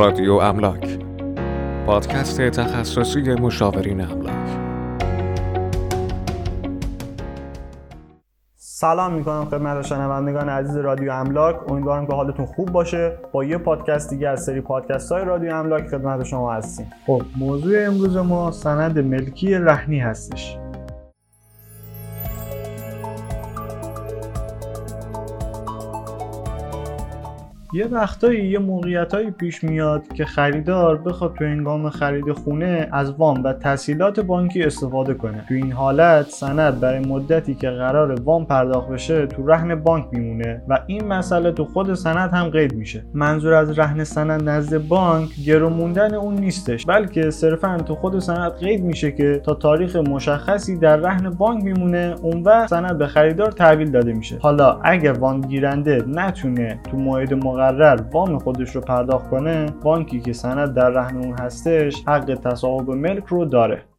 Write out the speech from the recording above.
رادیو املاک. پادکست تخصصی مشاورین املاک. سلام می‌کنم خدمت شنوندگان عزیز رادیو املاک. امیدوارم که حالتون خوب باشه. با یه پادکست دیگه از سری پادکست های رادیو املاک خدمت شما هستیم. خب موضوع امروز ما سند ملکی رهنی هستش. یه وقتایی یه موقعیتایی پیش میاد که خریدار بخواد تو انگام خرید خونه از وام و تسهیلات بانکی استفاده کنه. تو این حالت سند برای مدتی که قرار وام پرداخت بشه تو رهن بانک میمونه و این مسئله تو خود سند هم قید میشه. منظور از رهن سند نزد بانک گرو موندن اون نیستش بلکه صرفا تو خود سند قید میشه که تا تاریخ مشخصی در رهن بانک میمونه اون وقت سند به خریدار تحویل داده میشه. حالا اگه وام گیرنده نتونه تو موعد مقرر وام خودش رو پرداخت کنه بانکی که سند در رهن اون هستش حق تصاحب ملک رو داره.